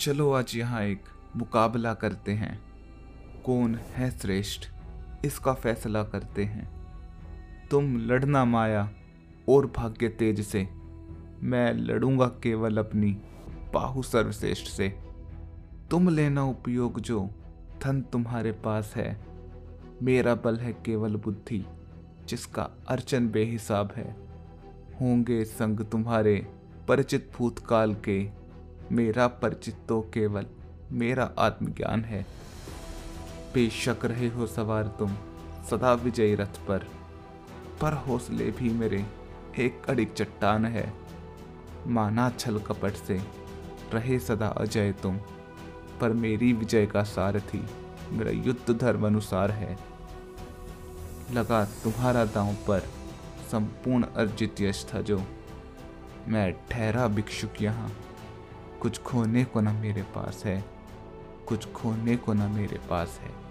चलो आज यहाँ एक मुकाबला करते हैं। कौन है श्रेष्ठ? इसका फैसला करते हैं। तुम लड़ना माया और भाग्य तेज से। मैं लड़ूँगा केवल अपनी बाहु सर्वश्रेष्ठ से। तुम लेना उपयोग जो धन तुम्हारे पास है। मेरा बल है केवल बुद्धि, जिसका अर्चन बेहिसाब है। होंगे संग तुम्हारे परिचित भूतकाल के मेरा परिचित तो केवल मेरा आत्मज्ञान है। बेशक रहे हो सवार तुम सदा विजयी रथ पर पर हौसले भी मेरे एक अड़िक चट्टान है। माना छल कपट से रहे सदा अजय तुम, पर मेरी विजय का सारथी मेरा युद्ध धर्म अनुसार है। लगा तुम्हारा दांव पर संपूर्ण अर्जित यश था जो मैं ठहरा भिक्षुक यहाँ। कुछ खोने को ना मेरे पास है। कुछ खोने को ना मेरे पास है।